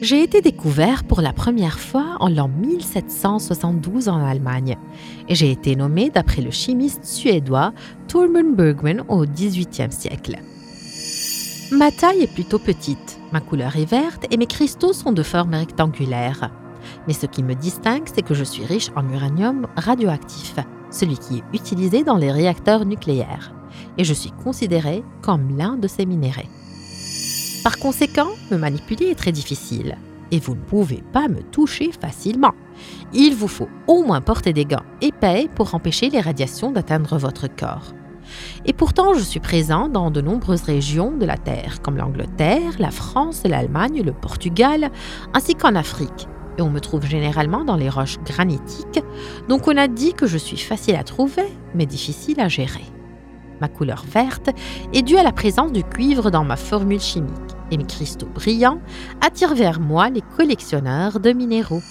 J'ai été découvert pour la première fois en l'an 1772 en Allemagne et j'ai été nommé d'après le chimiste suédois Tormund Bergman au XVIIIe siècle. Ma taille est plutôt petite, ma couleur est verte et mes cristaux sont de forme rectangulaire. Mais ce qui me distingue, c'est que je suis riche en uranium radioactif, celui qui est utilisé dans les réacteurs nucléaires, et je suis considéré comme l'un de ces minéraux. Par conséquent, me manipuler est très difficile, et vous ne pouvez pas me toucher facilement. Il vous faut au moins porter des gants épais pour empêcher les radiations d'atteindre votre corps. Et pourtant, je suis présent dans de nombreuses régions de la Terre, comme l'Angleterre, la France, l'Allemagne, le Portugal, ainsi qu'en Afrique. Et on me trouve généralement dans les roches granitiques, donc on a dit que je suis facile à trouver, mais difficile à gérer. Ma couleur verte est due à la présence du cuivre dans ma formule chimique, et mes cristaux brillants attirent vers moi les collectionneurs de minéraux.